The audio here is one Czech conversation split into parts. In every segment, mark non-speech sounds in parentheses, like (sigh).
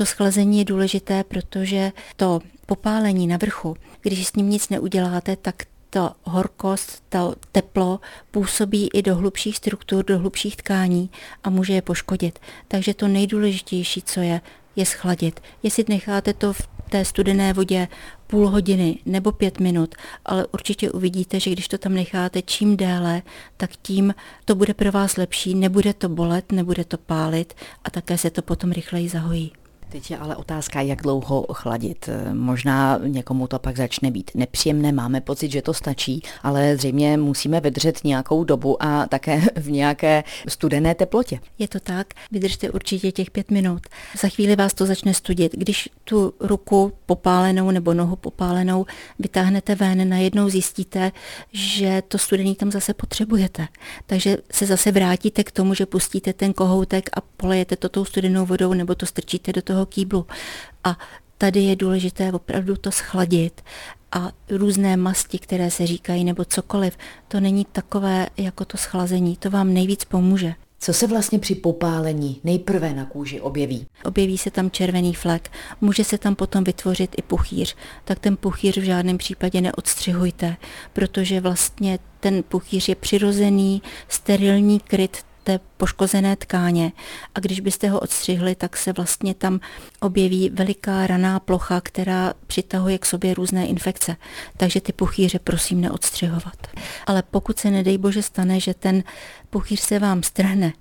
To schlazení je důležité, protože to popálení na vrchu, když s ním nic neuděláte, tak ta horkost, to teplo působí i do hlubších struktur, do hlubších tkání a může je poškodit. Takže to nejdůležitější, co je, je schladit. Jestli necháte to v té studené vodě půl hodiny nebo pět minut, ale určitě uvidíte, že když to tam necháte čím déle, tak tím to bude pro vás lepší, nebude to bolet, nebude to pálit a také se to potom rychleji zahojí. Teď je ale otázka, jak dlouho chladit. Možná někomu to pak začne být nepříjemné, máme pocit, že to stačí, ale zřejmě musíme vydržet nějakou dobu a také (laughs) v nějaké studené teplotě. Je to tak, vydržte určitě těch pět minut. Za chvíli vás to začne studit. Když tu ruku popálenou nebo nohu popálenou vytáhnete ven, najednou zjistíte, že to studený tam zase potřebujete. Takže se zase vrátíte k tomu, že pustíte ten kohoutek a polejete to tou studenou vodou nebo to strčíte do toho toho kýblu. A tady je důležité opravdu to schladit a různé masti, které se říkají, nebo cokoliv, to není takové jako to schlazení, to vám nejvíc pomůže. Co se vlastně při popálení nejprve na kůži objeví? Objeví se tam červený flek, může se tam potom vytvořit i puchýř. Tak ten puchýř v žádném případě neodstřihujte, protože vlastně ten puchýř je přirozený, sterilní kryt té poškozené tkáně a když byste ho odstřihli, tak se vlastně tam objeví veliká raná plocha, která přitahuje k sobě různé infekce. Takže ty puchýře prosím neodstřihovat. Ale pokud se nedej bože stane, že ten puchýř se vám strhne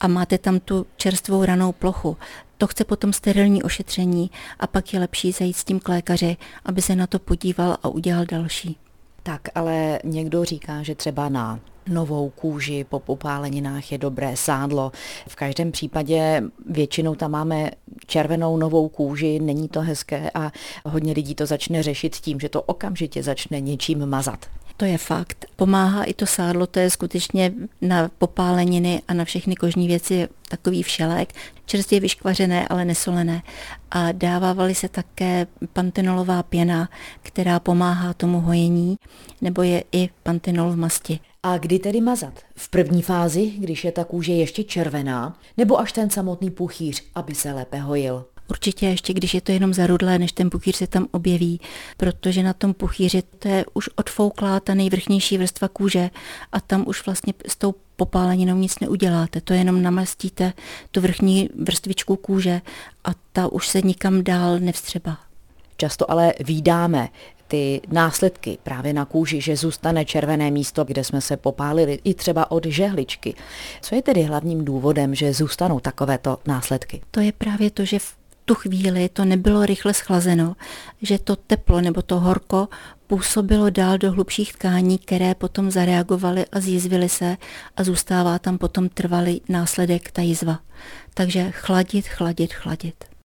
a máte tam tu čerstvou ranou plochu, to chce potom sterilní ošetření a pak je lepší zajít s tím k lékaři, aby se na to podíval a udělal další. Tak, ale někdo říká, že třeba na novou kůži po popáleninách je dobré sádlo. V každém případě většinou tam máme červenou novou kůži, není to hezké a hodně lidí to začne řešit tím, že to okamžitě začne něčím mazat. To je fakt. Pomáhá i to sádlo, to je skutečně na popáleniny a na všechny kožní věci takový všelek, čerstvě vyškvařené, ale nesolené. A dávávaly se také pantenolová pěna, která pomáhá tomu hojení, nebo je i pantenol v masti. A kdy tedy mazat? V první fázi, když je ta kůže ještě červená, nebo až ten samotný puchýř, aby se lépe hojil? Určitě ještě, když je to jenom zarudlé, než ten puchýř se tam objeví, protože na tom puchýři to je už odfouklá ta nejvrchnější vrstva kůže a tam už vlastně s tou popáleninou nic neuděláte, to jenom namastíte tu vrchní vrstvičku kůže a ta už se nikam dál nevstřeba. Často ale výdáme ty následky právě na kůži, že zůstane červené místo, kde jsme se popálili, i třeba od žehličky. Co je tedy hlavním důvodem, že zůstanou takovéto následky? To je právě to, že v tu chvíli to nebylo rychle schlazeno, že to teplo nebo to horko působilo dál do hlubších tkání, které potom zareagovaly a zjizvily se a zůstává tam potom trvalý následek ta jizva. Takže chladit, chladit, chladit.